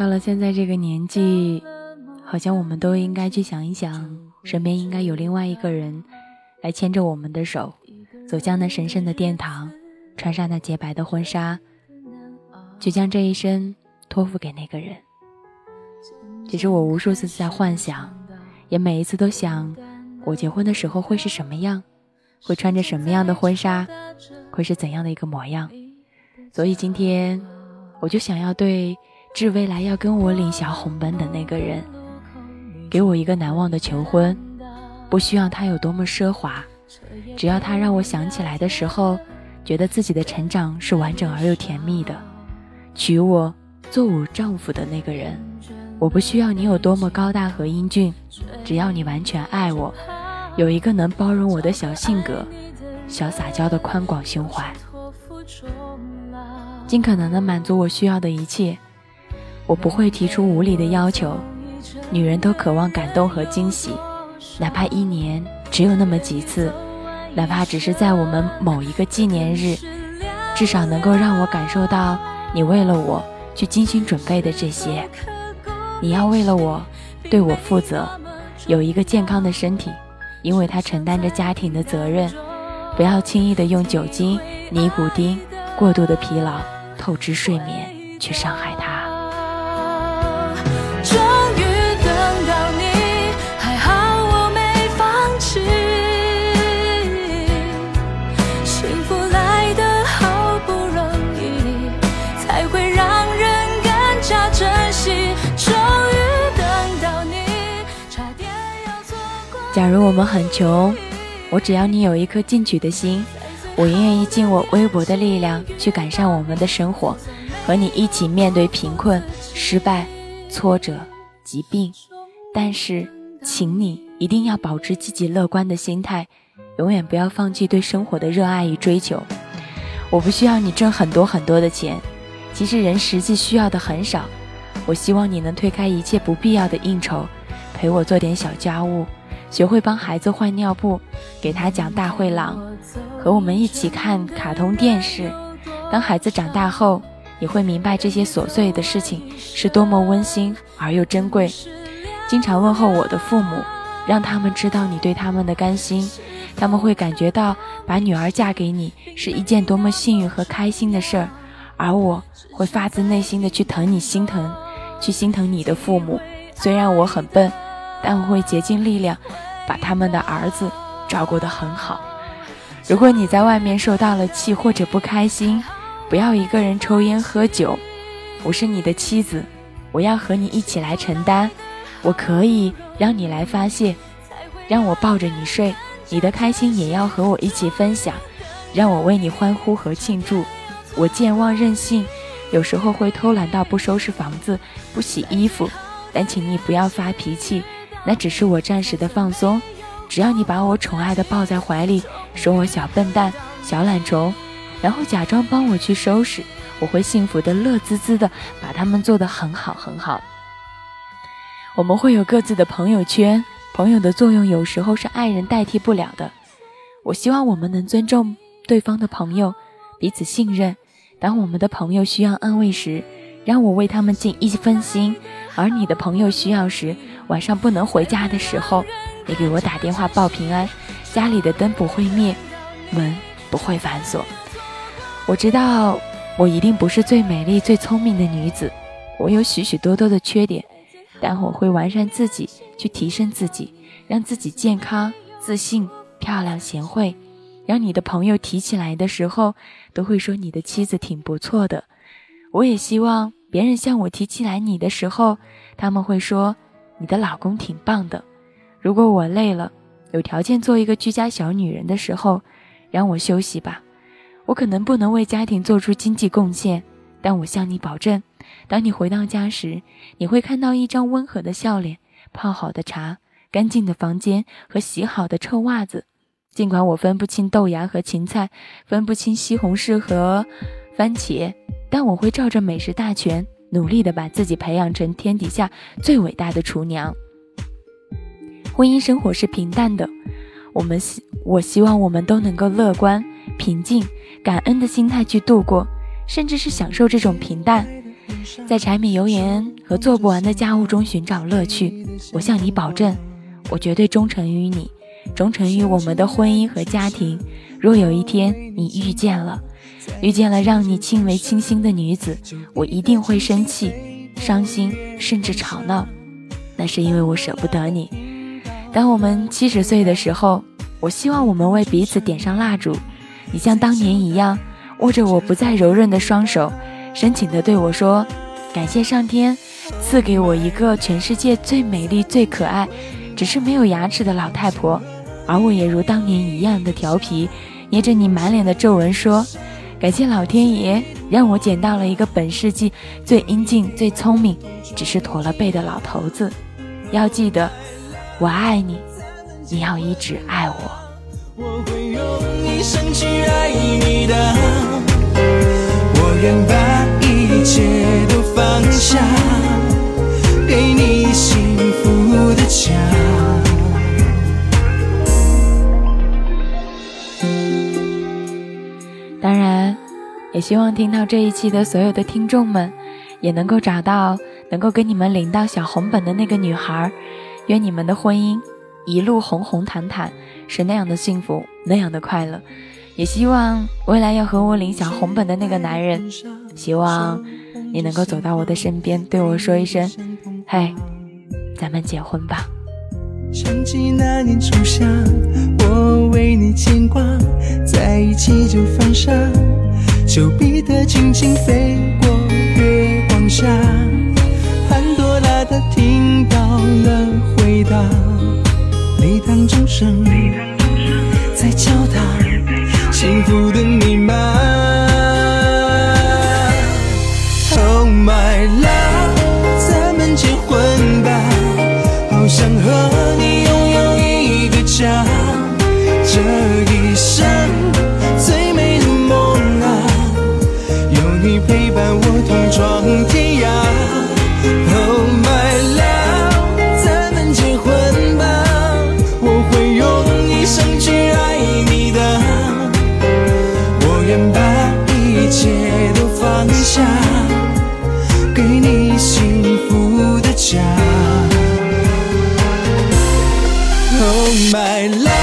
到了现在这个年纪，好像我们都应该去想一想，身边应该有另外一个人，来牵着我们的手，走向那神圣的殿堂，穿上那洁白的婚纱，就将这一生托付给那个人。其实我无数次在幻想，也每一次都想，我结婚的时候会是什么样，会穿着什么样的婚纱，会是怎样的一个模样。所以今天，我就想要对致未来要跟我领小红本的那个人，给我一个难忘的求婚。不需要他有多么奢华，只要他让我想起来的时候，觉得自己的成长是完整而又甜蜜的。娶我做我丈夫的那个人。我不需要你有多么高大和英俊，只要你完全爱我，有一个能包容我的小性格，小撒娇的宽广胸怀，尽可能的满足我需要的一切。我不会提出无理的要求。女人都渴望感动和惊喜，哪怕一年只有那么几次，哪怕只是在我们某一个纪念日，至少能够让我感受到你为了我去精心准备的这些。你要为了我，对我负责，有一个健康的身体，因为他承担着家庭的责任。不要轻易的用酒精、尼古丁、过度的疲劳、透支睡眠去伤害他。假如我们很穷，我只要你有一颗进取的心，我愿意尽我微薄的力量去改善我们的生活，和你一起面对贫困、失败、挫折、疾病。但是，请你一定要保持积极乐观的心态，永远不要放弃对生活的热爱与追求。我不需要你挣很多很多的钱，其实人实际需要的很少。我希望你能推开一切不必要的应酬，陪我做点小家务。学会帮孩子换尿布，给他讲大灰狼，和我们一起看卡通电视。当孩子长大后，你会明白这些琐碎的事情是多么温馨而又珍贵。经常问候我的父母，让他们知道你对他们的甘心，他们会感觉到把女儿嫁给你是一件多么幸运和开心的事儿。而我会发自内心的去疼你心疼，去心疼你的父母。虽然我很笨。但我会竭尽力量，把他们的儿子照顾得很好。如果你在外面受到了气或者不开心，不要一个人抽烟喝酒。我是你的妻子，我要和你一起来承担。我可以让你来发泄，让我抱着你睡，你的开心也要和我一起分享，让我为你欢呼和庆祝。我健忘任性，有时候会偷懒到不收拾房子、不洗衣服，但请你不要发脾气。那只是我暂时的放松，只要你把我宠爱的抱在怀里，说我小笨蛋、小懒虫，然后假装帮我去收拾，我会幸福的乐滋滋的把它们做得很好很好。我们会有各自的朋友圈，朋友的作用有时候是爱人代替不了的。我希望我们能尊重对方的朋友，彼此信任。当我们的朋友需要安慰时，让我为他们尽一分心；而你的朋友需要时，晚上不能回家的时候，你给我打电话报平安，家里的灯不会灭，门不会反锁。我知道我一定不是最美丽、最聪明的女子，我有许许多多的缺点，但我会完善自己，去提升自己，让自己健康、自信、漂亮、贤惠，让你的朋友提起来的时候，都会说你的妻子挺不错的。我也希望别人向我提起来你的时候，他们会说。你的老公挺棒的。如果我累了，有条件做一个居家小女人的时候，让我休息吧。我可能不能为家庭做出经济贡献，但我向你保证，当你回到家时，你会看到一张温和的笑脸、泡好的茶、干净的房间和洗好的臭袜子。尽管我分不清豆芽和芹菜，分不清西红柿和番茄，但我会照着美食大全。努力的把自己培养成天底下最伟大的厨娘。婚姻生活是平淡的，我们希我希望我们都能够乐观、平静、感恩的心态去度过，甚至是享受这种平淡。在柴米油盐和做不完的家务中寻找乐趣。我向你保证，我绝对忠诚于你，忠诚于我们的婚姻和家庭。若有一天你遇见了，遇见了让你倾为倾心的女子，我一定会生气、伤心，甚至吵闹。那是因为我舍不得你。当我们七十岁的时候，我希望我们为彼此点上蜡烛，你像当年一样握着我不再柔韧的双手。深情地对我说：“感谢上天赐给我一个全世界最美丽、最可爱，只是没有牙齿的老太婆。”而我也如当年一样的调皮，捏着你满脸的皱纹说：“感谢老天爷让我捡到了一个本世纪最英俊、最聪明，只是驼了背的老头子。”要记得，我爱你，你要一直爱我。我会用一生去爱你的。我愿也希望听到这一期的所有的听众们，也能够找到能够给你们领到小红本的那个女孩。愿你们的婚姻一路红红毯毯，是那样的幸福，那样的快乐。也希望未来要和我领小红本的那个男人，希望你能够走到我的身边，对我说一声：“嘿，咱们结婚吧。”想起那年初夏，我为你牵挂，在一起就犯傻，丘比特轻轻飞过月光下，潘多拉她听到了回答，礼堂钟声在敲打。幸福的密码。Oh my love，咱们结婚吧，好想和你 my love，